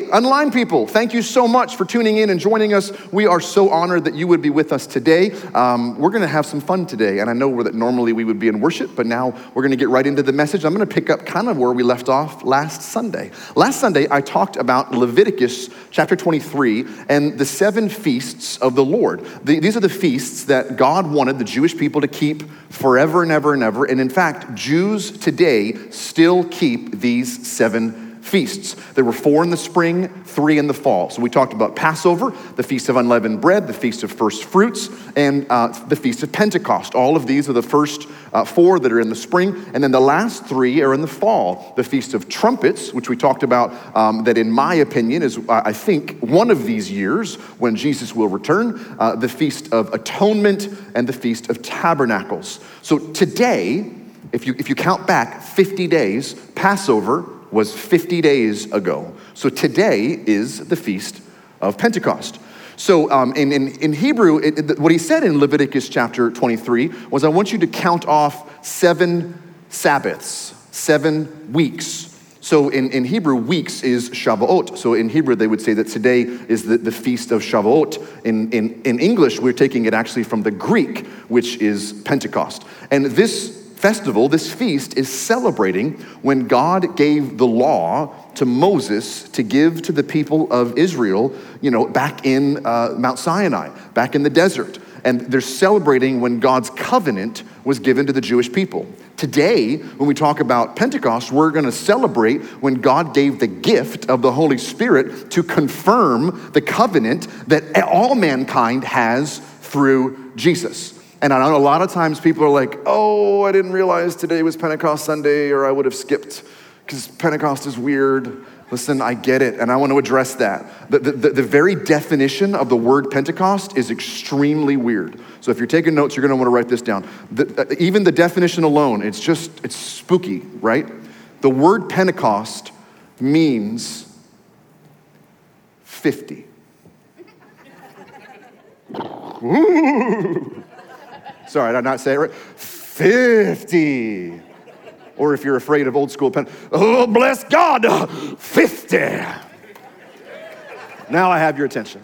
Online people, thank you so much for tuning in and joining us. We are so honored that you would be with us today. Um, we're going to have some fun today, and I know that normally we would be in worship, but now we're going to get right into the message. I'm going to pick up kind of where we left off last Sunday. Last Sunday, I talked about Leviticus chapter 23 and the seven feasts of the Lord. The, these are the feasts that God wanted the Jewish people to keep forever and ever and ever. And in fact, Jews today still keep these seven feasts. There were four in the spring, three in the fall. So we talked about Passover, the Feast of Unleavened Bread, the Feast of First Fruits, and uh, the Feast of Pentecost. All of these are the first uh, four that are in the spring, and then the last three are in the fall. The Feast of Trumpets, which we talked about, um, that in my opinion is, I think, one of these years when Jesus will return, uh, the Feast of Atonement, and the Feast of Tabernacles. So today, if you, if you count back 50 days, Passover was 50 days ago. So today is the Feast of Pentecost. So um, in, in, in, Hebrew, it, what he said in Leviticus chapter 23 was, I want you to count off seven Sabbaths, seven weeks. So in, in Hebrew, weeks is Shavuot. So in Hebrew, they would say that today is the, the feast of Shavuot. In, in, in English, we're taking it actually from the Greek, which is Pentecost. And this festival, this feast, is celebrating when God gave the law to Moses to give to the people of Israel, you know, back in uh, Mount Sinai, back in the desert. And they're celebrating when God's covenant was given to the Jewish people. Today, when we talk about Pentecost, we're going to celebrate when God gave the gift of the Holy Spirit to confirm the covenant that all mankind has through Jesus. And I know a lot of times people are like, oh, I didn't realize today was Pentecost Sunday, or I would have skipped because Pentecost is weird. Listen, I get it, and I want to address that. The, the, the, very definition of the word Pentecost is extremely weird. So if you're taking notes, you're going to want to write this down. The, uh, even the definition alone, it's just, it's spooky, right? The word Pentecost means 50. Sorry, did I not say it right? 50. Or if you're afraid of old school pen, oh, bless God, 50. Now I have your attention.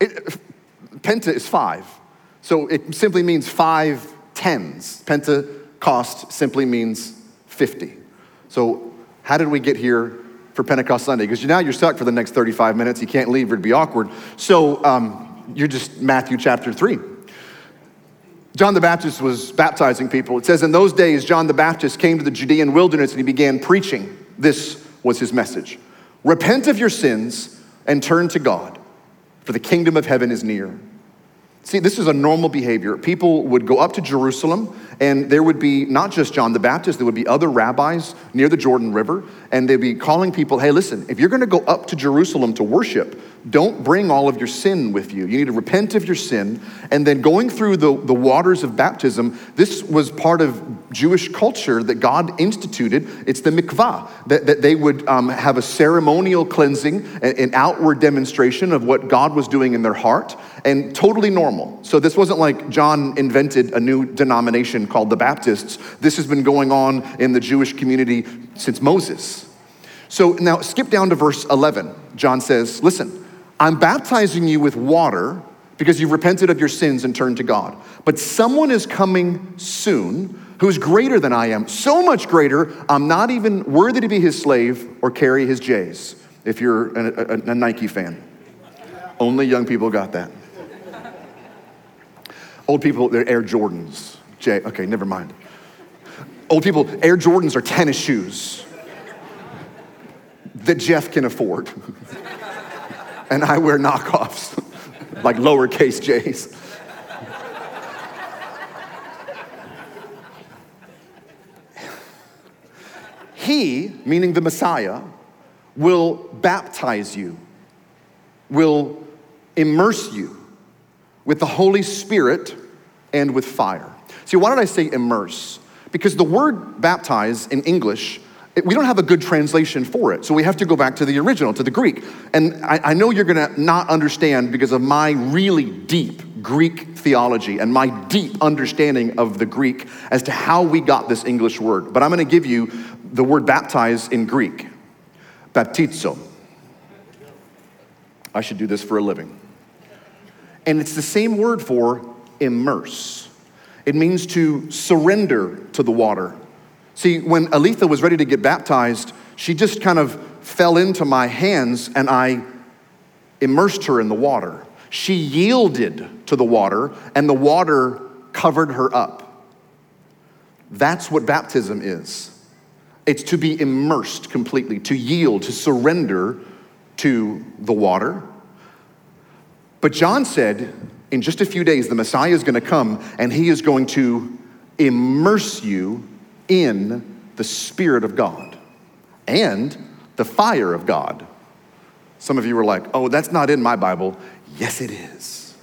It, penta is five. So it simply means five tens. Pentecost simply means 50. So how did we get here for Pentecost Sunday? Because now you're stuck for the next 35 minutes. You can't leave, it'd be awkward. So um, you're just Matthew chapter 3. John the Baptist was baptizing people. It says, In those days, John the Baptist came to the Judean wilderness and he began preaching. This was his message Repent of your sins and turn to God, for the kingdom of heaven is near. See, this is a normal behavior. People would go up to Jerusalem, and there would be not just John the Baptist, there would be other rabbis near the Jordan River, and they'd be calling people, hey, listen, if you're gonna go up to Jerusalem to worship, don't bring all of your sin with you. You need to repent of your sin. And then going through the, the waters of baptism, this was part of Jewish culture that God instituted. It's the mikvah, that, that they would um, have a ceremonial cleansing, an outward demonstration of what God was doing in their heart, and totally normal. So this wasn't like John invented a new denomination called the Baptists. This has been going on in the Jewish community since Moses. So now skip down to verse 11. John says, Listen, I'm baptizing you with water because you've repented of your sins and turned to God. But someone is coming soon who's greater than I am, so much greater, I'm not even worthy to be his slave or carry his J's, if you're a, a, a Nike fan. Only young people got that. Old people, they're Air Jordans. J, okay, never mind. Old people, Air Jordans are tennis shoes that Jeff can afford. and I wear knockoffs, like lowercase j's. he, meaning the Messiah, will baptize you, will immerse you with the Holy Spirit and with fire. See, why did I say immerse? Because the word baptize in English we don't have a good translation for it. So we have to go back to the original, to the Greek. And I, I know you're going to not understand because of my really deep Greek theology and my deep understanding of the Greek as to how we got this English word. But I'm going to give you the word baptize in Greek. baptizo. I should do this for a living. And it's the same word for immerse. It means to surrender to the water. See, when Aletha was ready to get baptized, she just kind of fell into my hands and I immersed her in the water. She yielded to the water and the water covered her up. That's what baptism is. It's to be immersed completely, to yield, to surrender to the water. But John said, in just a few days, the Messiah is going to come and he is going to immerse you in the Spirit of God and the fire of God. Some of you were like, oh, that's not in my Bible. Yes, it is.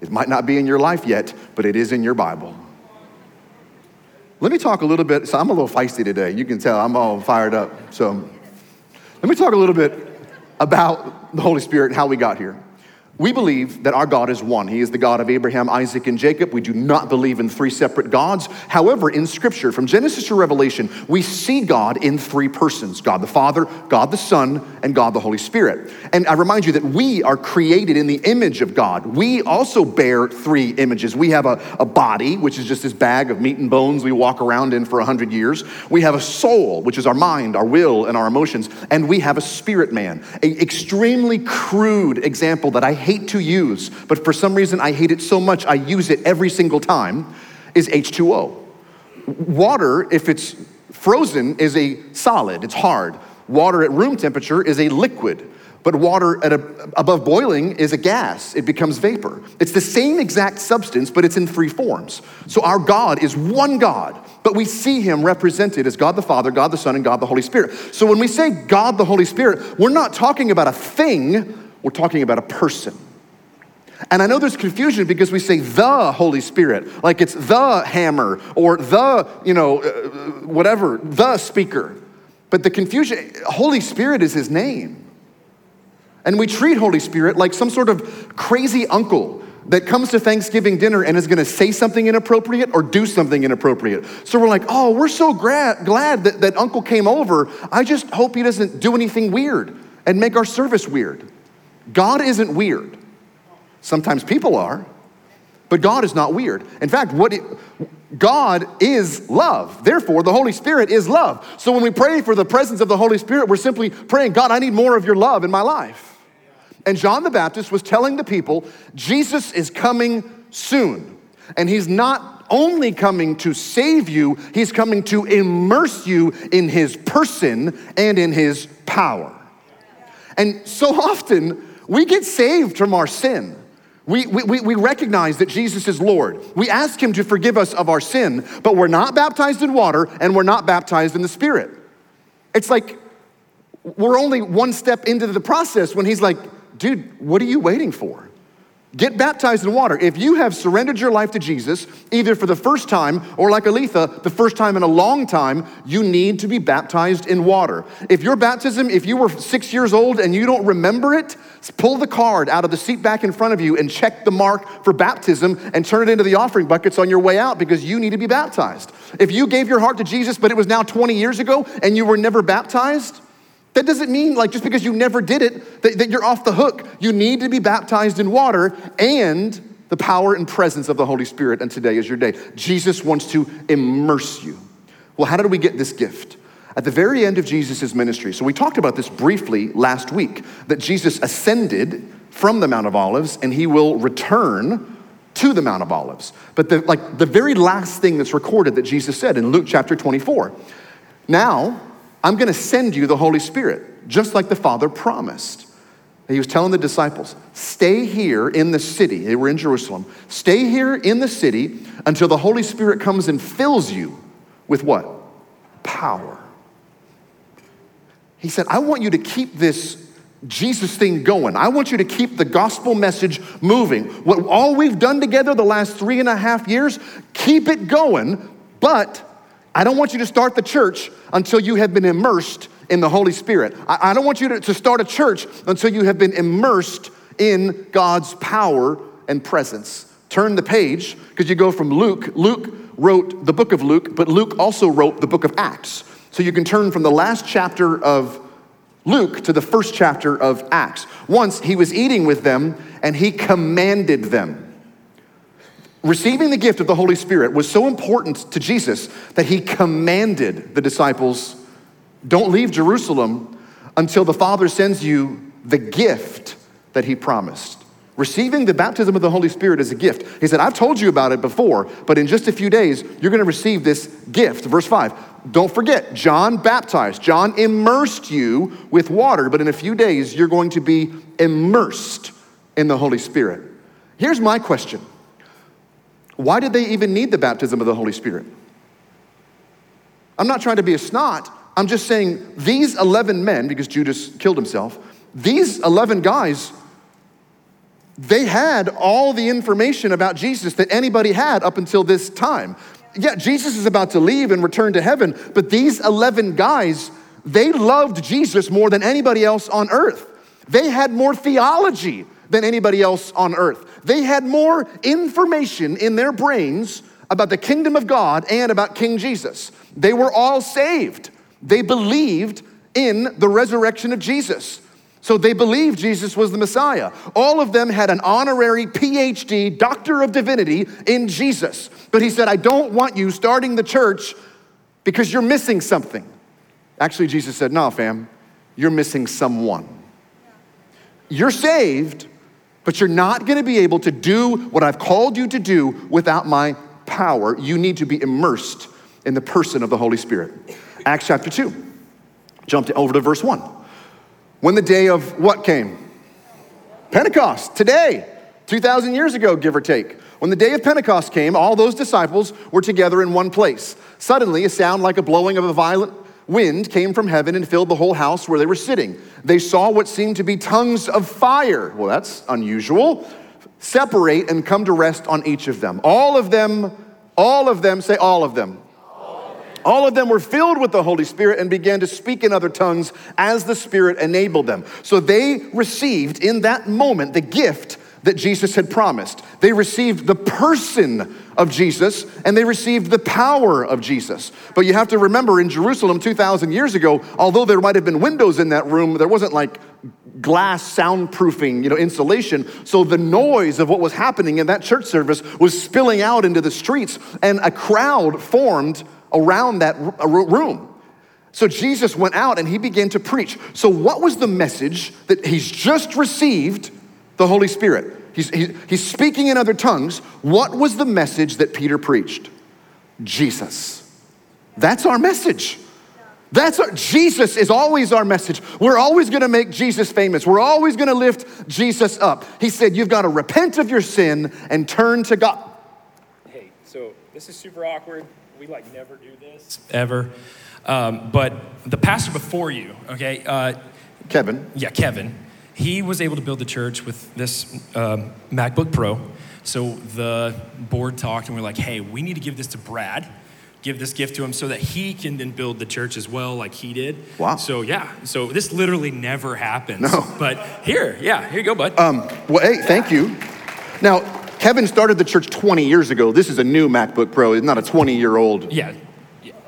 It might not be in your life yet, but it is in your Bible. Let me talk a little bit. So I'm a little feisty today. You can tell I'm all fired up. So let me talk a little bit about the Holy Spirit and how we got here. We believe that our God is one. He is the God of Abraham, Isaac, and Jacob. We do not believe in three separate gods. However, in Scripture, from Genesis to Revelation, we see God in three persons God the Father, God the Son, and God the Holy Spirit. And I remind you that we are created in the image of God. We also bear three images. We have a, a body, which is just this bag of meat and bones we walk around in for a hundred years. We have a soul, which is our mind, our will, and our emotions. And we have a spirit man, an extremely crude example that I hate to use, but for some reason I hate it so much I use it every single time, is H2O. Water, if it's frozen, is a solid, it's hard. Water at room temperature is a liquid. But water at a, above boiling is a gas. It becomes vapor. It's the same exact substance, but it's in three forms. So our God is one God, but we see him represented as God the Father, God the Son, and God the Holy Spirit. So when we say God the Holy Spirit, we're not talking about a thing, we're talking about a person. And I know there's confusion because we say the Holy Spirit, like it's the hammer or the, you know, uh, whatever, the speaker. But the confusion, Holy Spirit is his name. And we treat Holy Spirit like some sort of crazy uncle that comes to Thanksgiving dinner and is gonna say something inappropriate or do something inappropriate. So we're like, oh, we're so gra- glad that, that uncle came over. I just hope he doesn't do anything weird and make our service weird. God isn't weird. Sometimes people are, but God is not weird. In fact, what it, God is love. Therefore, the Holy Spirit is love. So when we pray for the presence of the Holy Spirit, we're simply praying, God, I need more of your love in my life. And John the Baptist was telling the people, Jesus is coming soon. And he's not only coming to save you, he's coming to immerse you in his person and in his power. And so often, we get saved from our sin. We, we, we recognize that Jesus is Lord. We ask Him to forgive us of our sin, but we're not baptized in water and we're not baptized in the Spirit. It's like we're only one step into the process when He's like, dude, what are you waiting for? Get baptized in water. If you have surrendered your life to Jesus, either for the first time or like Aletha, the first time in a long time, you need to be baptized in water. If your baptism, if you were six years old and you don't remember it, pull the card out of the seat back in front of you and check the mark for baptism and turn it into the offering buckets on your way out because you need to be baptized. If you gave your heart to Jesus, but it was now 20 years ago and you were never baptized, that doesn't mean, like, just because you never did it, that, that you're off the hook. You need to be baptized in water and the power and presence of the Holy Spirit, and today is your day. Jesus wants to immerse you. Well, how did we get this gift? At the very end of Jesus' ministry, so we talked about this briefly last week, that Jesus ascended from the Mount of Olives and he will return to the Mount of Olives. But the, like the very last thing that's recorded that Jesus said in Luke chapter 24. Now, I'm going to send you the Holy Spirit, just like the Father promised. He was telling the disciples, stay here in the city. They were in Jerusalem. Stay here in the city until the Holy Spirit comes and fills you with what? Power. He said, I want you to keep this Jesus thing going. I want you to keep the gospel message moving. What all we've done together the last three and a half years, keep it going, but I don't want you to start the church until you have been immersed in the Holy Spirit. I, I don't want you to, to start a church until you have been immersed in God's power and presence. Turn the page because you go from Luke. Luke wrote the book of Luke, but Luke also wrote the book of Acts. So you can turn from the last chapter of Luke to the first chapter of Acts. Once he was eating with them and he commanded them. Receiving the gift of the Holy Spirit was so important to Jesus that he commanded the disciples don't leave Jerusalem until the Father sends you the gift that he promised. Receiving the baptism of the Holy Spirit is a gift. He said, I've told you about it before, but in just a few days, you're going to receive this gift. Verse 5. Don't forget, John baptized. John immersed you with water, but in a few days, you're going to be immersed in the Holy Spirit. Here's my question Why did they even need the baptism of the Holy Spirit? I'm not trying to be a snot. I'm just saying these 11 men, because Judas killed himself, these 11 guys they had all the information about Jesus that anybody had up until this time. Yeah, Jesus is about to leave and return to heaven, but these 11 guys, they loved Jesus more than anybody else on earth. They had more theology than anybody else on earth. They had more information in their brains about the kingdom of God and about King Jesus. They were all saved. They believed in the resurrection of Jesus. So they believed Jesus was the Messiah. All of them had an honorary PhD, Doctor of Divinity in Jesus. But he said, I don't want you starting the church because you're missing something. Actually, Jesus said, No, fam, you're missing someone. You're saved, but you're not gonna be able to do what I've called you to do without my power. You need to be immersed in the person of the Holy Spirit. Acts chapter 2. Jump over to verse 1. When the day of what came? Pentecost, today, 2,000 years ago, give or take. When the day of Pentecost came, all those disciples were together in one place. Suddenly, a sound like a blowing of a violent wind came from heaven and filled the whole house where they were sitting. They saw what seemed to be tongues of fire. Well, that's unusual. Separate and come to rest on each of them. All of them, all of them, say all of them. All of them were filled with the Holy Spirit and began to speak in other tongues as the Spirit enabled them. So they received in that moment the gift that Jesus had promised. They received the person of Jesus and they received the power of Jesus. But you have to remember in Jerusalem 2,000 years ago, although there might have been windows in that room, there wasn't like glass soundproofing, you know, insulation. So the noise of what was happening in that church service was spilling out into the streets and a crowd formed around that room. So Jesus went out and he began to preach. So, what was the message that he's just received the Holy Spirit? He's, he's speaking in other tongues. What was the message that Peter preached? Jesus. That's our message. That's our, Jesus is always our message. We're always going to make Jesus famous. We're always going to lift Jesus up. He said, You've got to repent of your sin and turn to God. Hey, so this is super awkward we like never do this ever. Um, but the pastor before you, okay, uh, Kevin. Yeah, Kevin. He was able to build the church with this um, MacBook Pro. So the board talked and we're like, hey, we need to give this to Brad give this gift to him so that he can then build the church as well, like he did. Wow. So yeah, so this literally never happens. No. But here, yeah, here you go, bud. Um, well, hey, thank you. Now, Kevin started the church 20 years ago. This is a new MacBook Pro. It's not a 20 year old. Yeah.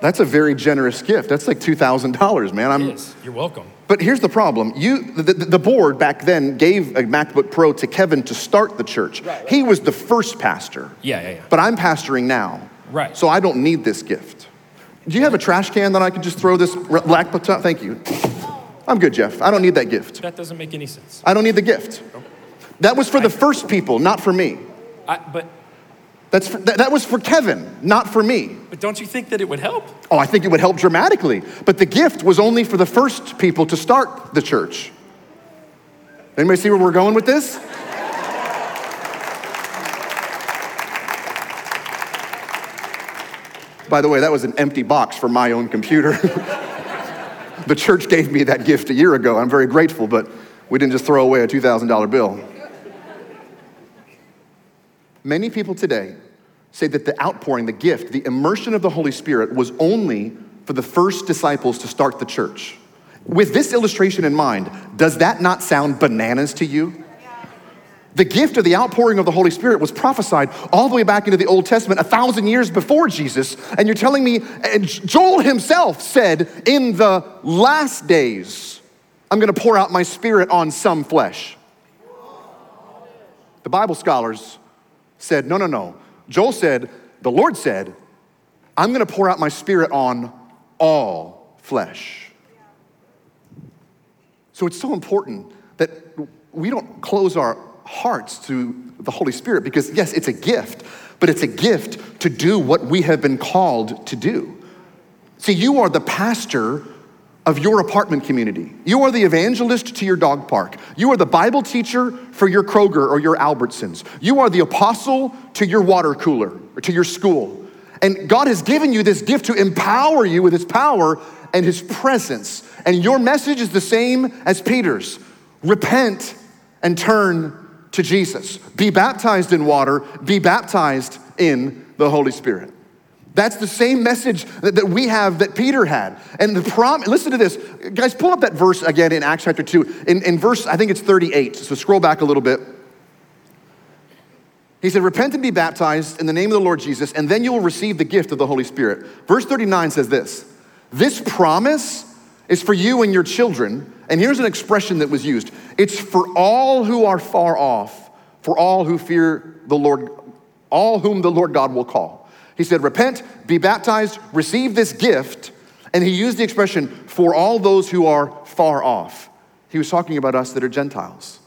That's a very generous gift. That's like $2,000, man. I'm, is. You're welcome. But here's the problem. You, the, the, board back then gave a MacBook Pro to Kevin to start the church. Right, right. He was the first pastor. Yeah, yeah, yeah. But I'm pastoring now. Right. So I don't need this gift. Do you have a trash can that I could just throw this black top? Thank you. I'm good, Jeff. I don't need that gift. That doesn't make any sense. I don't need the gift. That was for the first people, not for me. I, but that's for, that, that was for Kevin, not for me. But don't you think that it would help? Oh, I think it would help dramatically. But the gift was only for the first people to start the church. Anybody see where we're going with this? By the way, that was an empty box for my own computer. the church gave me that gift a year ago. I'm very grateful, but we didn't just throw away a $2,000 bill. Many people today say that the outpouring, the gift, the immersion of the Holy Spirit was only for the first disciples to start the church. With this illustration in mind, does that not sound bananas to you? The gift of the outpouring of the Holy Spirit was prophesied all the way back into the Old Testament, a thousand years before Jesus. And you're telling me, Joel himself said, in the last days, I'm going to pour out my spirit on some flesh. The Bible scholars said, no, no, no. Joel said, the Lord said, I'm going to pour out my spirit on all flesh. So it's so important that we don't close our hearts to the Holy Spirit because, yes, it's a gift, but it's a gift to do what we have been called to do. See, you are the pastor of your apartment community. You are the evangelist to your dog park. You are the Bible teacher for your Kroger or your Albertsons. You are the apostle to your water cooler or to your school. And God has given you this gift to empower you with his power and his presence. And your message is the same as Peter's repent and turn to Jesus. Be baptized in water, be baptized in the Holy Spirit. That's the same message that, that we have that Peter had. And the prom, listen to this. Guys, pull up that verse again in Acts chapter 2. In, in verse, I think it's 38. So scroll back a little bit. He said, Repent and be baptized in the name of the Lord Jesus, and then you will receive the gift of the Holy Spirit. Verse 39 says this This promise is for you and your children. And here's an expression that was used it's for all who are far off, for all who fear the Lord, all whom the Lord God will call. He said, Repent, be baptized, receive this gift. And he used the expression, for all those who are far off. He was talking about us that are Gentiles.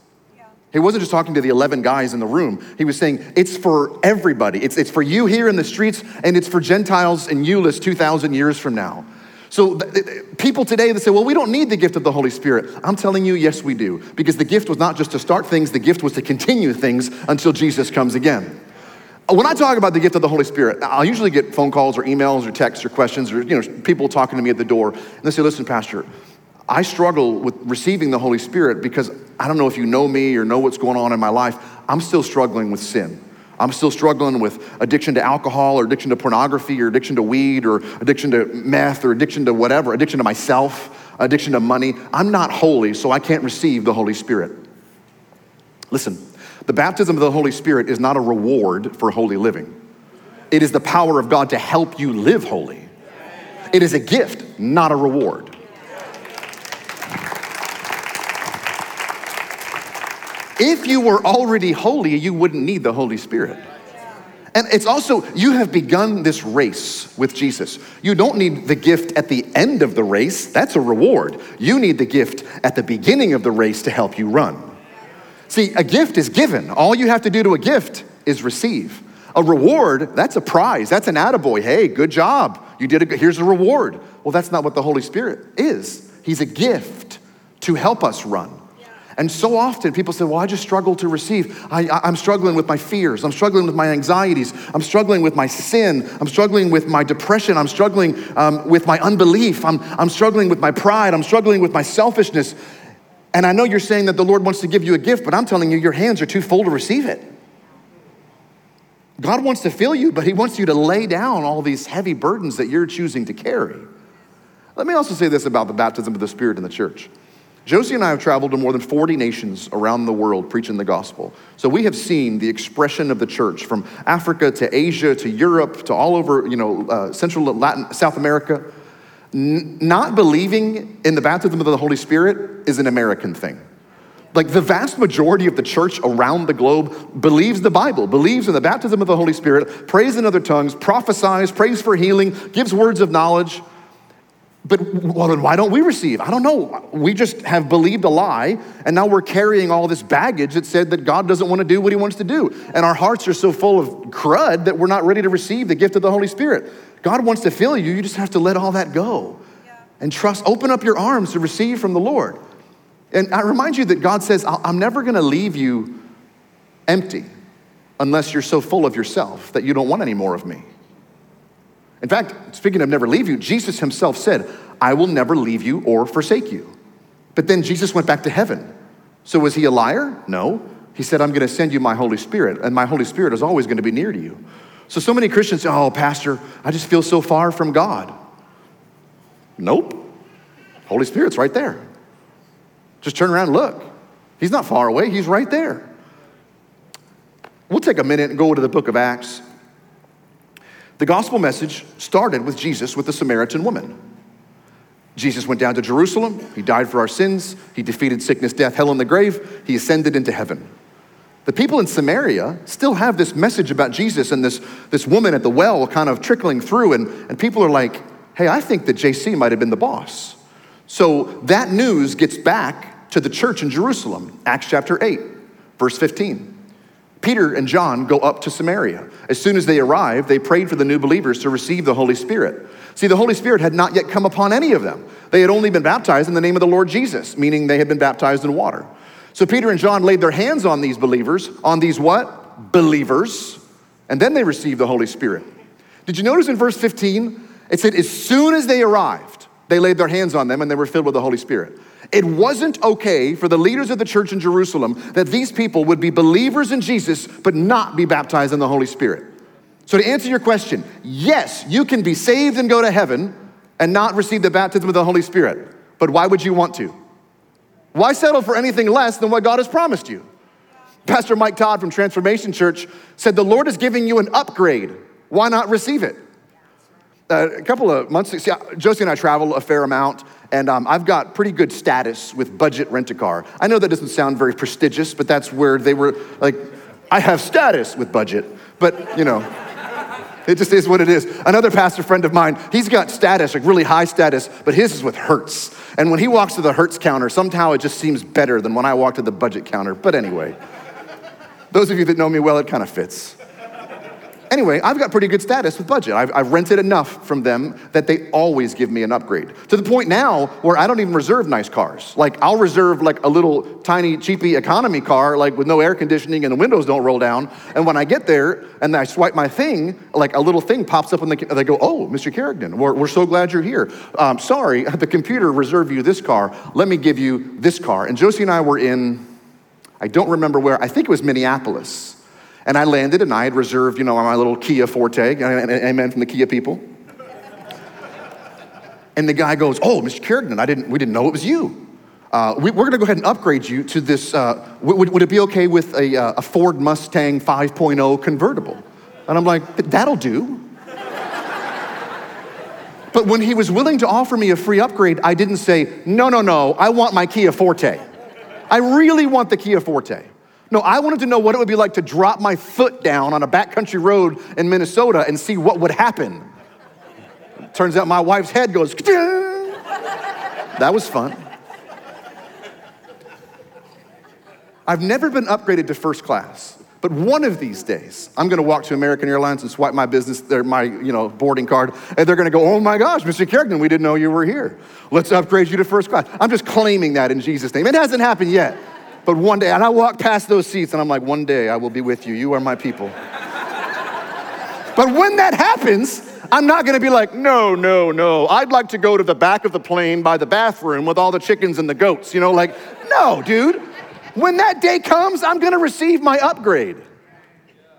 He wasn't just talking to the 11 guys in the room. He was saying, it's for everybody. It's, it's for you here in the streets, and it's for Gentiles in Euless 2,000 years from now. So, th- people today that say, well, we don't need the gift of the Holy Spirit. I'm telling you, yes, we do. Because the gift was not just to start things, the gift was to continue things until Jesus comes again when I talk about the gift of the Holy Spirit, I'll usually get phone calls or emails or texts or questions or you know people talking to me at the door, and they say, "Listen, Pastor, I struggle with receiving the Holy Spirit because I don't know if you know me or know what's going on in my life. I'm still struggling with sin. I'm still struggling with addiction to alcohol or addiction to pornography or addiction to weed or addiction to meth or addiction to whatever, addiction to myself, addiction to money. I'm not holy, so I can't receive the Holy Spirit." Listen, the baptism of the Holy Spirit is not a reward for holy living, it is the power of God to help you live holy. It is a gift, not a reward. If you were already holy, you wouldn't need the Holy Spirit. And it's also, you have begun this race with Jesus. You don't need the gift at the end of the race, that's a reward. You need the gift at the beginning of the race to help you run. See, a gift is given. All you have to do to a gift is receive. A reward, that's a prize. That's an attaboy. Hey, good job. You did a here's a reward. Well, that's not what the Holy Spirit is. He's a gift to help us run. And so often people say, Well, I just struggle to receive. I, am struggling with my fears. I'm struggling with my anxieties. I'm struggling with my sin. I'm struggling with my depression. I'm struggling um, with my unbelief. I'm, I'm struggling with my pride. I'm struggling with my selfishness. And I know you're saying that the Lord wants to give you a gift, but I'm telling you, your hands are too full to receive it. God wants to fill you, but He wants you to lay down all these heavy burdens that you're choosing to carry. Let me also say this about the baptism of the Spirit in the church. Josie and I have traveled to more than 40 nations around the world preaching the gospel. So we have seen the expression of the church from Africa to Asia to Europe to all over, you know, uh, Central Latin, South America not believing in the baptism of the Holy Spirit is an American thing. Like the vast majority of the church around the globe believes the Bible, believes in the baptism of the Holy Spirit, prays in other tongues, prophesies, prays for healing, gives words of knowledge. But well, why don't we receive? I don't know. We just have believed a lie, and now we're carrying all this baggage that said that God doesn't want to do what He wants to do. And our hearts are so full of crud that we're not ready to receive the gift of the Holy Spirit. God wants to fill you. You just have to let all that go yeah. and trust. Open up your arms to receive from the Lord. And I remind you that God says, I'm never going to leave you empty unless you're so full of yourself that you don't want any more of me. In fact, speaking of never leave you, Jesus himself said, I will never leave you or forsake you. But then Jesus went back to heaven. So was he a liar? No. He said, I'm going to send you my Holy Spirit, and my Holy Spirit is always going to be near to you. So, so many Christians say, Oh, Pastor, I just feel so far from God. Nope. Holy Spirit's right there. Just turn around and look. He's not far away, He's right there. We'll take a minute and go to the book of Acts. The gospel message started with Jesus with the Samaritan woman. Jesus went down to Jerusalem. He died for our sins. He defeated sickness, death, hell, and the grave. He ascended into heaven. The people in Samaria still have this message about Jesus and this, this woman at the well kind of trickling through, and, and people are like, hey, I think that JC might have been the boss. So that news gets back to the church in Jerusalem, Acts chapter 8, verse 15. Peter and John go up to Samaria. As soon as they arrive, they prayed for the new believers to receive the Holy Spirit. See, the Holy Spirit had not yet come upon any of them. They had only been baptized in the name of the Lord Jesus, meaning they had been baptized in water. So Peter and John laid their hands on these believers, on these what? Believers, and then they received the Holy Spirit. Did you notice in verse 15? It said, as soon as they arrived, they laid their hands on them and they were filled with the Holy Spirit. It wasn't okay for the leaders of the church in Jerusalem that these people would be believers in Jesus but not be baptized in the Holy Spirit. So, to answer your question, yes, you can be saved and go to heaven and not receive the baptism of the Holy Spirit. But why would you want to? Why settle for anything less than what God has promised you? Pastor Mike Todd from Transformation Church said, The Lord is giving you an upgrade. Why not receive it? Uh, a couple of months ago, Josie and I travel a fair amount, and um, I've got pretty good status with budget rent a car. I know that doesn't sound very prestigious, but that's where they were like, I have status with budget, but you know. It just is what it is. Another pastor friend of mine, he's got status, like really high status, but his is with Hertz. And when he walks to the Hertz counter, somehow it just seems better than when I walk to the budget counter. But anyway, those of you that know me well, it kind of fits. Anyway, I've got pretty good status with budget. I've, I've, rented enough from them that they always give me an upgrade. To the point now where I don't even reserve nice cars. Like, I'll reserve like a little tiny, cheapy economy car, like with no air conditioning and the windows don't roll down. And when I get there and I swipe my thing, like a little thing pops up and they, they go, Oh, Mr. Kerrigan, we're, we're so glad you're here. Um, sorry, the computer reserved you this car. Let me give you this car. And Josie and I were in, I don't remember where, I think it was Minneapolis. And I landed and I had reserved, you know, my little Kia Forte. Amen from the Kia people. And the guy goes, Oh, Mr. Kerrigan, I didn't, we didn't know it was you. Uh, we, are going to go ahead and upgrade you to this. Uh, would, would, it be okay with a, uh, a Ford Mustang 5.0 convertible? And I'm like, That'll do. but when he was willing to offer me a free upgrade, I didn't say, No, no, no, I want my Kia Forte. I really want the Kia Forte. No, I wanted to know what it would be like to drop my foot down on a backcountry road in Minnesota and see what would happen. Turns out my wife's head goes, that was fun. I've never been upgraded to first class. But one of these days, I'm to walk to American Airlines and swipe my business, their, my you know, boarding card, and they're to go, "Oh my gosh, Mr. Kerrigan, we didn't know you were here. Let's upgrade you to first class." I'm just claiming that in Jesus' name. It hasn't happened yet. But one day, and I walk past those seats and I'm like, one day I will be with you. You are my people. but when that happens, I'm not gonna be like, no, no, no. I'd like to go to the back of the plane by the bathroom with all the chickens and the goats. You know, like, no, dude. When that day comes, I'm gonna receive my upgrade.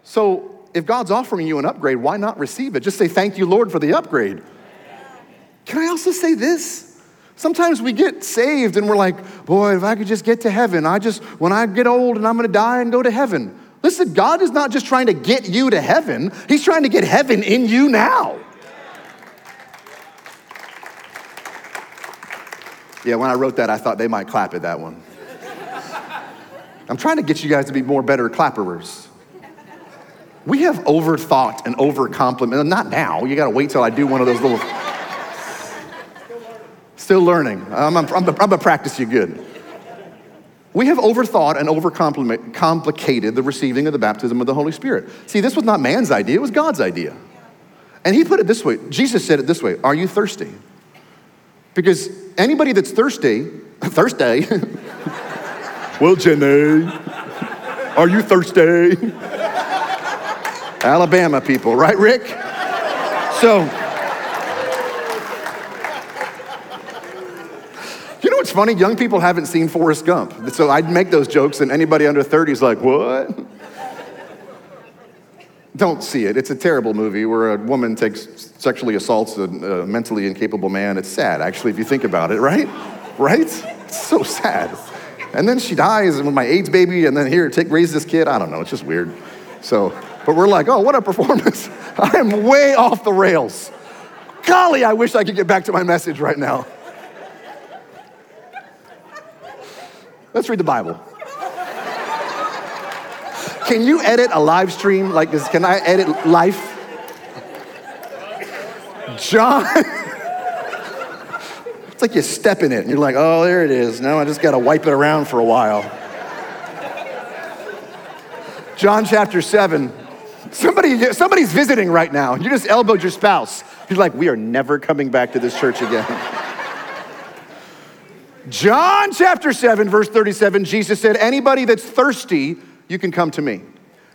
So if God's offering you an upgrade, why not receive it? Just say, thank you, Lord, for the upgrade. Can I also say this? Sometimes we get saved and we're like, boy, if I could just get to heaven, I just, when I get old and I'm gonna die and go to heaven. Listen, God is not just trying to get you to heaven, He's trying to get heaven in you now. Yeah, when I wrote that, I thought they might clap at that one. I'm trying to get you guys to be more better clapperers. We have overthought and overcomplimented. Not now. You got to wait till I do one of those little Still learning. I'm, I'm, I'm, going to practice you good. We have overthought and overcomplicated the receiving of the baptism of the Holy Spirit. See, this was not man's idea, it was God's idea. And he put it this way Jesus said it this way Are you thirsty? Because anybody that's thirsty, thirsty, well, Jenny, are you thirsty? Alabama people, right, Rick? So, what's funny? Young people haven't seen Forrest Gump. So I'd make those jokes, and anybody under 30 is like, what? Don't see it. It's a terrible movie where a woman takes sexually assaults a, a mentally incapable man. It's sad, actually, if you think about it, right? Right? It's so sad. And then she dies, and with my AIDS baby, and then here, take raise this kid. I don't know. It's just weird. So, but we're like, oh, what a performance! I am way off the rails. Golly, I wish I could get back to my message right now. Let's read the Bible. Can you edit a live stream? Like, this, can I edit life? John. it's like you step in it and you're like, oh, there it is. Now I just got to wipe it around for a while. John chapter 7. Somebody, somebody's visiting right now. You just elbowed your spouse. He's like, we are never coming back to this church again. John chapter 7, verse 37, Jesus said, Anybody that's thirsty, you can come to me.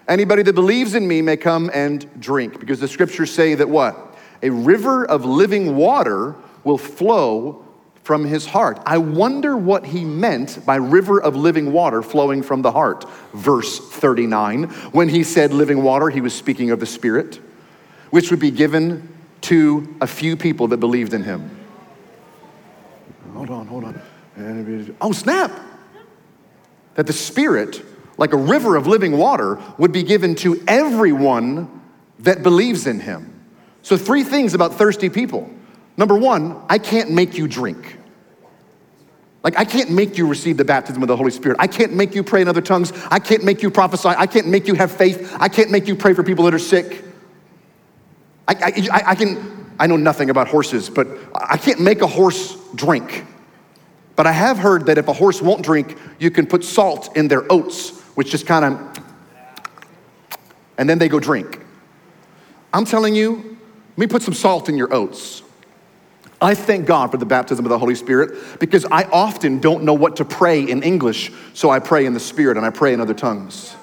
Anybody that believes in me may come and drink. Because the scriptures say that what? A river of living water will flow from his heart. I wonder what he meant by river of living water flowing from the heart. Verse 39. When he said living water, he was speaking of the Spirit, which would be given to a few people that believed in him. Hold on, hold on. Oh, snap! That the Spirit, like a river of living water, would be given to everyone that believes in him. So, three things about thirsty people. Number one, I can't make you drink. Like, I can't make you receive the baptism of the Holy Spirit. I can't make you pray in other tongues. I can't make you prophesy. I can't make you have faith. I can't make you pray for people that are sick. I, I, I can, I know nothing about horses, but I can't make a horse drink. But I have heard that if a horse won't drink, you can put salt in their oats, which just kind of, and then they go drink. I'm telling you, let me put some salt in your oats. I thank God for the baptism of the Holy Spirit because I often don't know what to pray in English, so I pray in the Spirit and I pray in other tongues.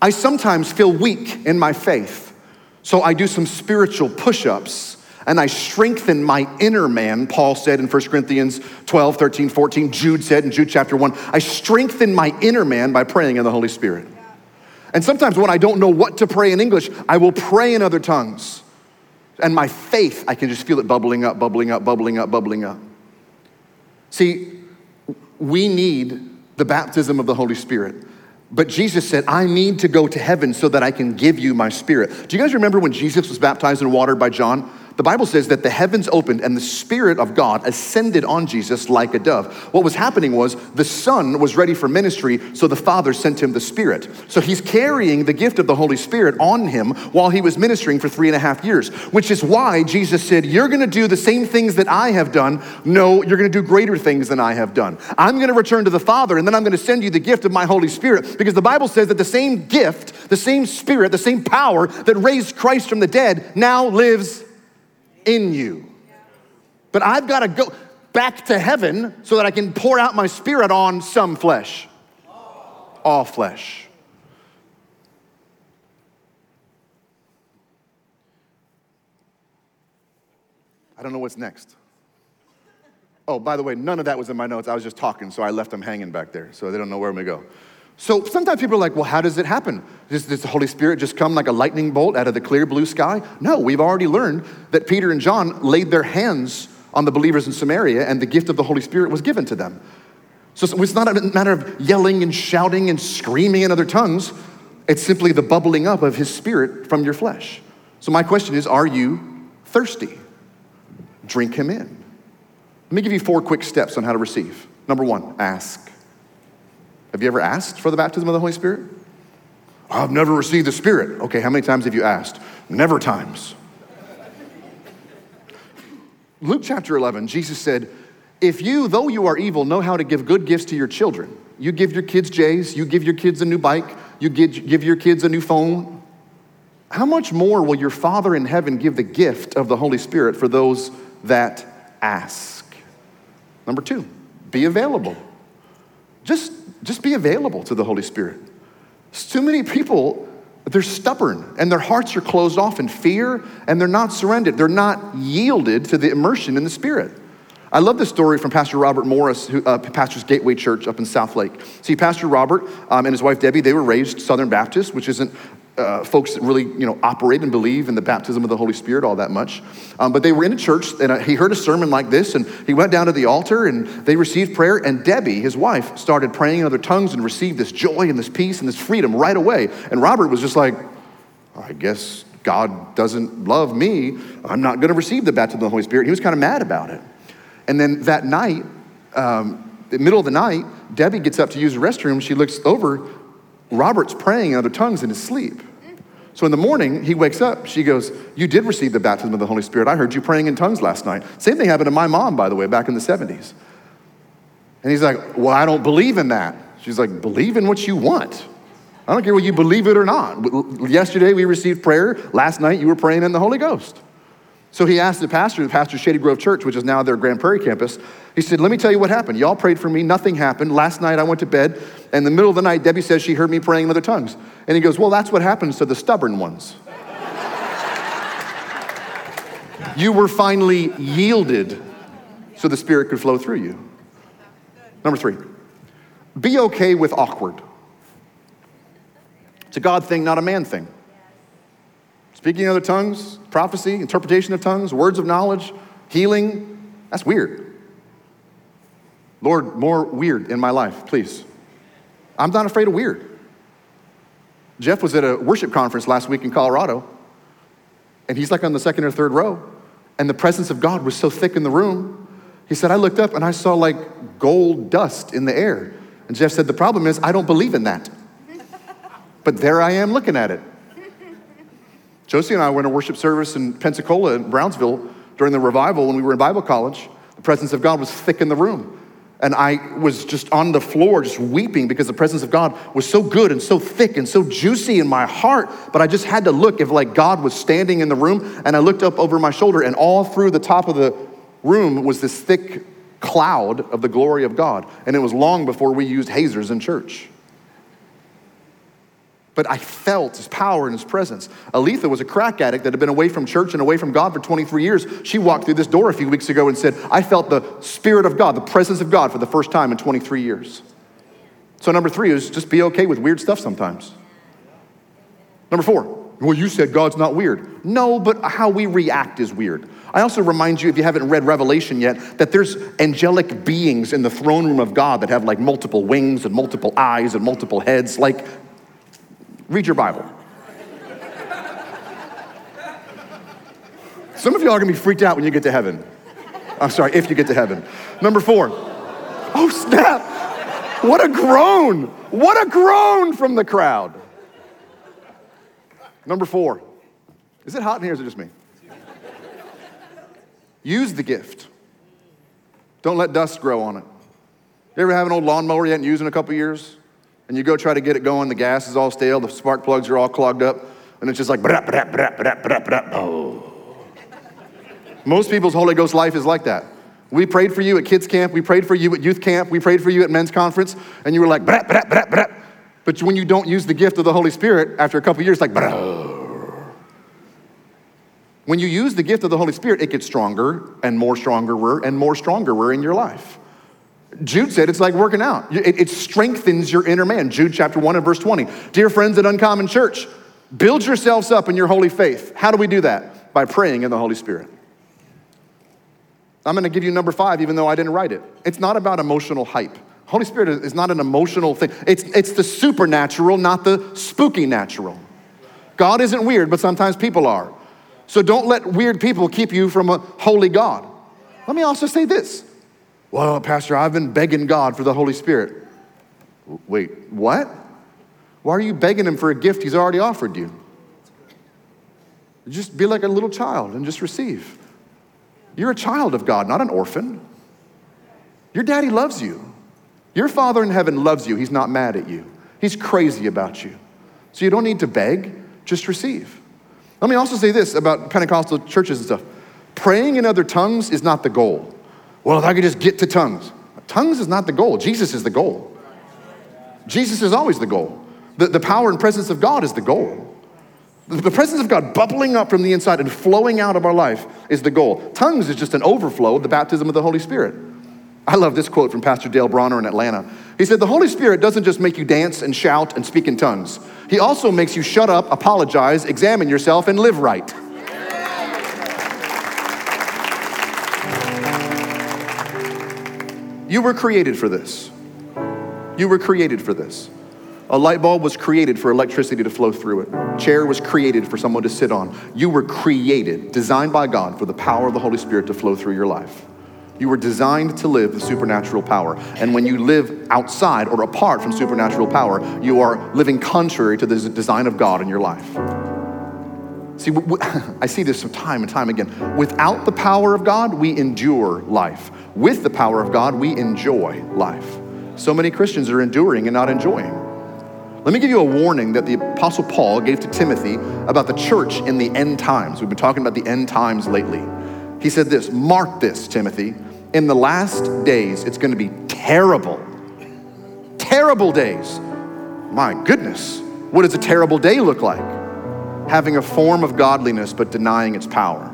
I sometimes feel weak in my faith, so I do some spiritual push ups and I strengthen my inner man, Paul said in 1 Corinthians 12, 13, 14. Jude said in Jude chapter 1, I strengthen my inner man by praying in the Holy Spirit. And sometimes when I don't know what to pray in English, I will pray in other tongues. And my faith, I can just feel it bubbling up, bubbling up, bubbling up, bubbling up. See, we need the baptism of the Holy Spirit. But Jesus said, I need to go to heaven so that I can give you my spirit. Do you guys remember when Jesus was baptized in water by John? The Bible says that the heavens opened and the Spirit of God ascended on Jesus like a dove. What was happening was the Son was ready for ministry, so the Father sent him the Spirit. So he's carrying the gift of the Holy Spirit on him while he was ministering for three and a half years, which is why Jesus said, You're gonna do the same things that I have done. No, you're gonna do greater things than I have done. I'm gonna return to the Father and then I'm gonna send you the gift of my Holy Spirit because the Bible says that the same gift, the same Spirit, the same power that raised Christ from the dead now lives in you. But I've got to go back to heaven so that I can pour out my spirit on some flesh. All flesh. I don't know what's next. Oh, by the way, none of that was in my notes. I was just talking, so I left them hanging back there, so they don't know where I'm gonna go. So sometimes people are like, well, how does it happen? Does, does, the Holy Spirit just come like a lightning bolt out of the clear blue sky? No, we've already learned that Peter and John laid their hands on the believers in Samaria and the gift of the Holy Spirit was given to them. So it's not a matter of yelling and shouting and screaming in other tongues. It's simply the bubbling up of his spirit from your flesh. So my question is, are you thirsty? Drink him in. Let me give you four quick steps on how to receive. Number one, ask. Have you ever asked for the baptism of the Holy Spirit? Oh, I've never received the Spirit. Okay, how many times have you asked? Never times. Luke chapter 11, Jesus said, If you, though you are evil, know how to give good gifts to your children, you give your kids J's, you give your kids a new bike, you give, give your kids a new phone, how much more will your Father in heaven give the gift of the Holy Spirit for those that ask? Number two, be available. Just just be available to the Holy Spirit. too many people, they're stubborn and their hearts are closed off in fear and they're not surrendered. They're not yielded to the immersion in the Spirit. I love this story from Pastor Robert Morris, who uh, pastors Gateway Church up in Southlake. See, Pastor Robert um, and his wife Debbie, they were raised Southern Baptist, which isn't uh, folks that really, you know, operate and believe in the baptism of the Holy Spirit all that much. Um, but they were in a church, and uh, he heard a sermon like this, and he went down to the altar, and they received prayer. And Debbie, his wife, started praying in other tongues and received this joy and this peace and this freedom right away. And Robert was just like, I guess God doesn't love me. I'm not going to receive the baptism of the Holy Spirit. He was kind of mad about it. And then that night, um, the middle of the night, Debbie gets up to use the restroom. She looks over. Robert's praying in other tongues in his sleep. So in the morning, he wakes up. She goes, You did receive the baptism of the Holy Spirit. I heard you praying in tongues last night. Same thing happened to my mom, by the way, back in the 70s. And he's like, Well, I don't believe in that. She's like, Believe in what you want. I don't care whether you believe it or not. Yesterday, we received prayer. Last night, you were praying in the Holy Ghost. So he asked the pastor, the pastor of Shady Grove Church, which is now their Grand Prairie campus, he said, Let me tell you what happened. Y'all prayed for me, nothing happened. Last night I went to bed, and in the middle of the night, Debbie says she heard me praying in other tongues. And he goes, Well, that's what happens to the stubborn ones. you were finally yielded so the Spirit could flow through you. Number three, be okay with awkward. It's a God thing, not a man thing. Speaking in other tongues, prophecy, interpretation of tongues, words of knowledge, healing, that's weird. Lord, more weird in my life, please. I'm not afraid of weird. Jeff was at a worship conference last week in Colorado, and he's like on the second or third row, and the presence of God was so thick in the room. He said, I looked up and I saw like gold dust in the air. And Jeff said, The problem is, I don't believe in that. but there I am looking at it. Josie and I were in a worship service in Pensacola, in Brownsville, during the revival when we were in Bible college. The presence of God was thick in the room. And I was just on the floor, just weeping because the presence of God was so good and so thick and so juicy in my heart. But I just had to look if, like, God was standing in the room. And I looked up over my shoulder, and all through the top of the room was this thick cloud of the glory of God. And it was long before we used hazers in church but I felt his power and his presence. Aletha was a crack addict that had been away from church and away from God for 23 years. She walked through this door a few weeks ago and said, I felt the Spirit of God, the presence of God for the first time in 23 years. So, number three is just be okay with weird stuff sometimes. Number four, well, you said God's not weird. No, but how we react is weird. I also remind you, if you haven't read Revelation yet, that there's angelic beings in the throne room of God that have like multiple wings and multiple eyes and multiple heads. Like, Read your Bible. Some of y'all are gonna be freaked out when you get to heaven. I'm sorry, if you get to heaven. Number four. Oh, snap. What a groan. What a groan from the crowd. Number four. Is it hot in here or is it just me? Use the gift. Don't let dust grow on it. You ever have an old lawnmower you hadn't used in a couple years? And you go try to get it going, the gas is all stale, the spark plugs are all clogged up, and it's just like, blah, blah, blah, blah, blah, blah. oh. Most people's Holy Ghost life is like that. We prayed for you at kids camp, we prayed for you at youth camp, we prayed for you at men's conference, and you were like, blah, blah, blah, blah. But when you don't use the gift of the Holy Spirit, after a couple years, like, blah. When you use the gift of the Holy Spirit, it gets stronger and more stronger and more stronger in your life. Jude said it's like working out. It, it, strengthens your inner man. Jude chapter 1 and verse 20. Dear friends at Uncommon Church, build yourselves up in your holy faith. How do we do that? By praying in the Holy Spirit. I'm going to give you number five, even though I didn't write it. It's not about emotional hype. Holy Spirit is not an emotional thing. It's, it's the supernatural, not the spooky natural. God isn't weird, but sometimes people are. So don't let weird people keep you from a holy God. Let me also say this well, Pastor, I've been begging God for the Holy Spirit. Wait, what? Why are you begging Him for a gift He's already offered you? Just be like a little child and just receive. You're a child of God, not an orphan. Your daddy loves you. Your Father in heaven loves you. He's not mad at you, He's crazy about you. So you don't need to beg, just receive. Let me also say this about Pentecostal churches and stuff praying in other tongues is not the goal. Well, if I could just get to tongues. Tongues is not the goal, Jesus is the goal. Jesus is always the goal. The, the power and presence of God is the goal. The, the presence of God bubbling up from the inside and flowing out of our life is the goal. Tongues is just an overflow of the baptism of the Holy Spirit. I love this quote from Pastor Dale Bronner in Atlanta. He said, The Holy Spirit doesn't just make you dance and shout and speak in tongues, He also makes you shut up, apologize, examine yourself, and live right. You were created for this. You were created for this. A light bulb was created for electricity to flow through it. A chair was created for someone to sit on. You were created, designed by God for the power of the Holy Spirit to flow through your life. You were designed to live the supernatural power. And when you live outside or apart from supernatural power, you are living contrary to the design of God in your life. See, I see this time and time again. Without the power of God, we endure life. With the power of God, we enjoy life. So many Christians are enduring and not enjoying. Let me give you a warning that the Apostle Paul gave to Timothy about the church in the end times. We've been talking about the end times lately. He said this Mark this, Timothy. In the last days, it's going to be terrible. Terrible days. My goodness. What does a terrible day look like? Having a form of godliness but denying its power.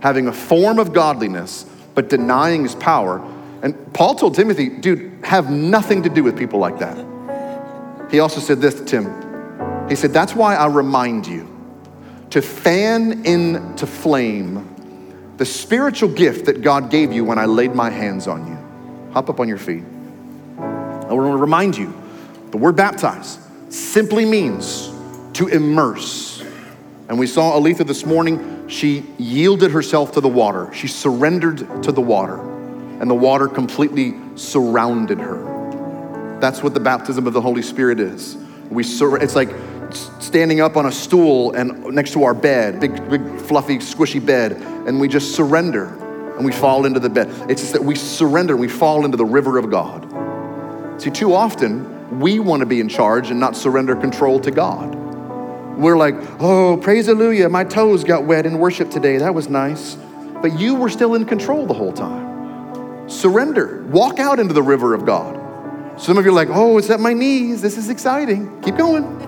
Having a form of godliness but denying its power. And Paul told Timothy, dude, have nothing to do with people like that. He also said this to Tim. He said, That's why I remind you to fan into flame the spiritual gift that God gave you when I laid my hands on you. Hop up on your feet. I want to remind you the word baptize simply means to immerse. And we saw Aletha this morning, she yielded herself to the water, she surrendered to the water, and the water completely surrounded her. That's what the baptism of the Holy Spirit is. We sur- it's like standing up on a stool and next to our bed, big, big, fluffy, squishy bed, and we just surrender and we fall into the bed. It's just that we surrender, and we fall into the river of God. See, too often we want to be in charge and not surrender control to God. We're like, oh, praise hallelujah, my toes got wet in worship today. That was nice. But you were still in control the whole time. Surrender, walk out into the river of God. Some of you are like, oh, it's at my knees. This is exciting. Keep going.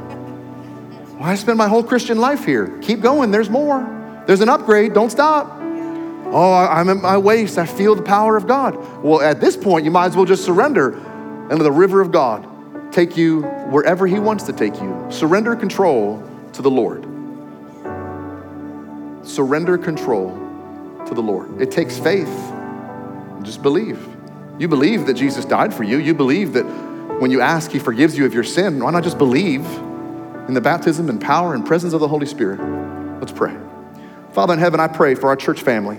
Well, I spent my whole Christian life here. Keep going. There's more. There's an upgrade. Don't stop. Oh, I'm at my waist. I feel the power of God. Well, at this point, you might as well just surrender into the river of God take you wherever He wants to take you. Surrender control to the Lord. Surrender control to the Lord. It takes faith. Just believe. You believe that Jesus died for you. You believe that when you ask, He forgives you of your sin. Why not just believe in the baptism and power and presence of the Holy Spirit? Let's pray. Father in heaven, I pray for our church family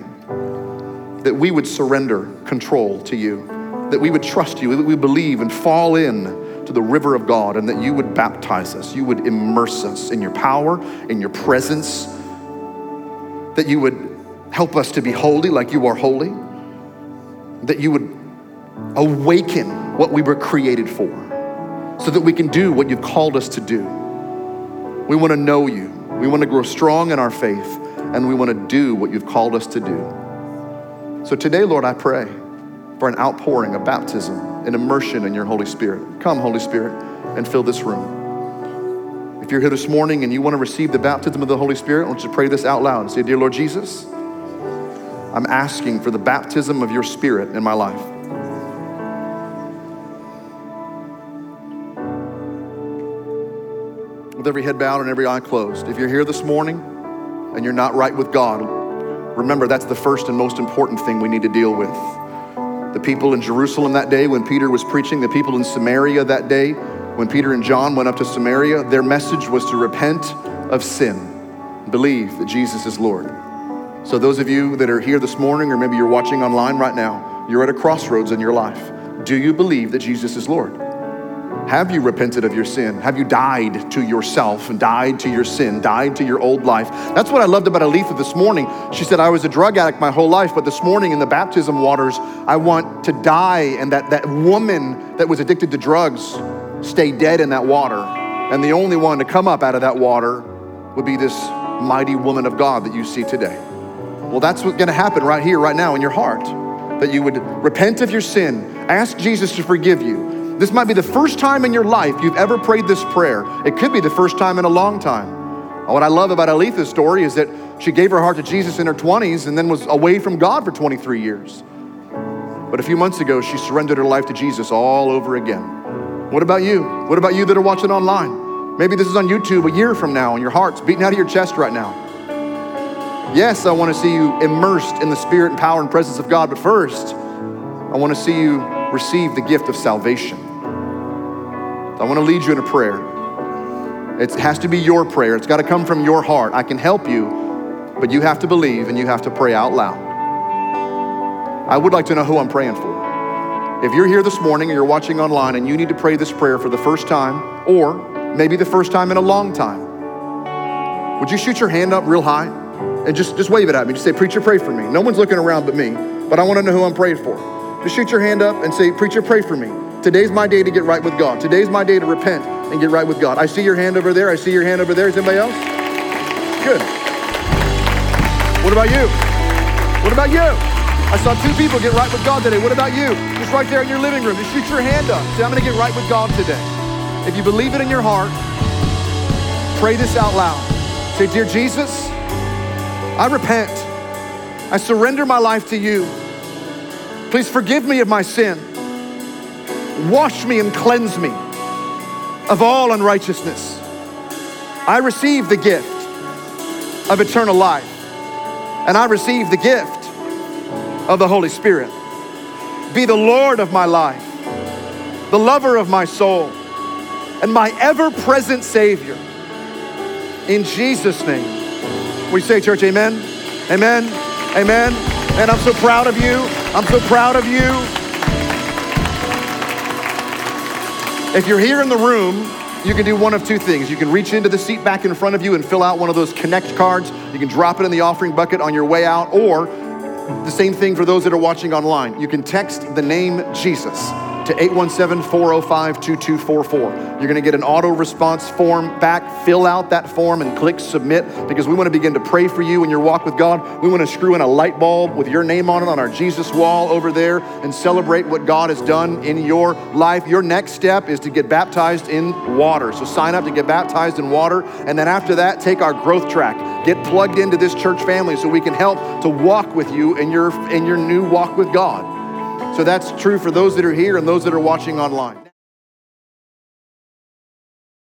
that we would surrender control to you, that we would trust you, that we believe and fall in to the river of God, and that you would baptize us, you would immerse us in your power, in your presence, that you would help us to be holy like you are holy, that you would awaken what we were created for so that we can do what you've called us to do. We want to know you. We want to grow strong in our faith, and we want to do what you've called us to do. So today, Lord, I pray for an outpouring, a baptism, an immersion in your Holy Spirit. Come, Holy Spirit, and fill this room. If you're here this morning and you want to receive the baptism of the Holy Spirit, I want you to pray this out loud and say, Dear Lord Jesus, I'm asking for the baptism of your Spirit in my life. with every head bowed and every eye closed. If you're here this morning and you're not right with God, remember that's the first and most important thing we need to deal with. The people in Jerusalem that day when Peter was preaching, the people in Samaria that day when Peter and John went up to Samaria, their message was to repent of sin, believe that Jesus is Lord. So, those of you that are here this morning, or maybe you're watching online right now, you're at a crossroads in your life. Do you believe that Jesus is Lord? Have you repented of your sin? Have you died to yourself and died to your sin, died to your old life? That's what I loved about Aletha this morning. She said, I was a drug addict my whole life, but this morning in the baptism waters, I want to die. And that, that woman that was addicted to drugs stay dead in that water. And the only one to come up out of that water would be this mighty woman of God that you see today. Well, that's what's to happen right here, right now in your heart. That you would repent of your sin, ask Jesus to forgive you, this might be the first time in your life you've ever prayed this prayer. It could be the first time in a long time. What I love about Aletha's story is that she gave her heart to Jesus in her 20s and then was away from God for 23 years. But a few months ago, she surrendered her life to Jesus all over again. What about you? What about you that are watching online? Maybe this is on YouTube a year from now and your heart's beating out of your chest right now. Yes, I want to see you immersed in the spirit and power and presence of God, but first, I want to see you receive the gift of salvation. I want to lead you in a prayer. It has to be your prayer. It's got to come from your heart. I can help you, but you have to believe and you have to pray out loud. I would like to know who I'm praying for. If you're here this morning or you're watching online and you need to pray this prayer for the first time, or maybe the first time in a long time, would you shoot your hand up real high and just, just wave it at me? Just say, Preacher, pray for me. No one's looking around but me, but I want to know who I'm praying for. Just shoot your hand up and say, Preacher, pray for me. Today's my day to get right with God. Today's my day to repent and get right with God. I see your hand over there. I see your hand over there. Is anybody else? Good. What about you? What about you? I saw two people get right with God today. What about you? Just right there in your living room. Just shoot your hand up. Say, I'm going to get right with God today. If you believe it in your heart, pray this out loud. Say, Dear Jesus, I repent. I surrender my life to you. Please forgive me of my sin. Wash me and cleanse me of all unrighteousness. I receive the gift of eternal life, and I receive the gift of the Holy Spirit. Be the Lord of my life, the lover of my soul, and my ever present Savior. In Jesus' name. We say, church, amen, amen, amen. And I'm so proud of you. I'm so proud of you. If you're here in the room, you can do one of two things. You can reach into the seat back in front of you and fill out one of those connect cards. You can drop it in the offering bucket on your way out, or the same thing for those that are watching online. You can text the name Jesus to 817 405 2244. You're going to get an auto response form back. Fill out that form and click submit because we want to begin to pray for you in your walk with God. We want to screw in a light bulb with your name on it on our Jesus wall over there and celebrate what God has done in your life. Your next step is to get baptized in water. So sign up to get baptized in water. And then after that, take our growth track. Get plugged into this church family so we can help to walk with you in your, in your new walk with God. So that's true for those that are here and those that are watching online.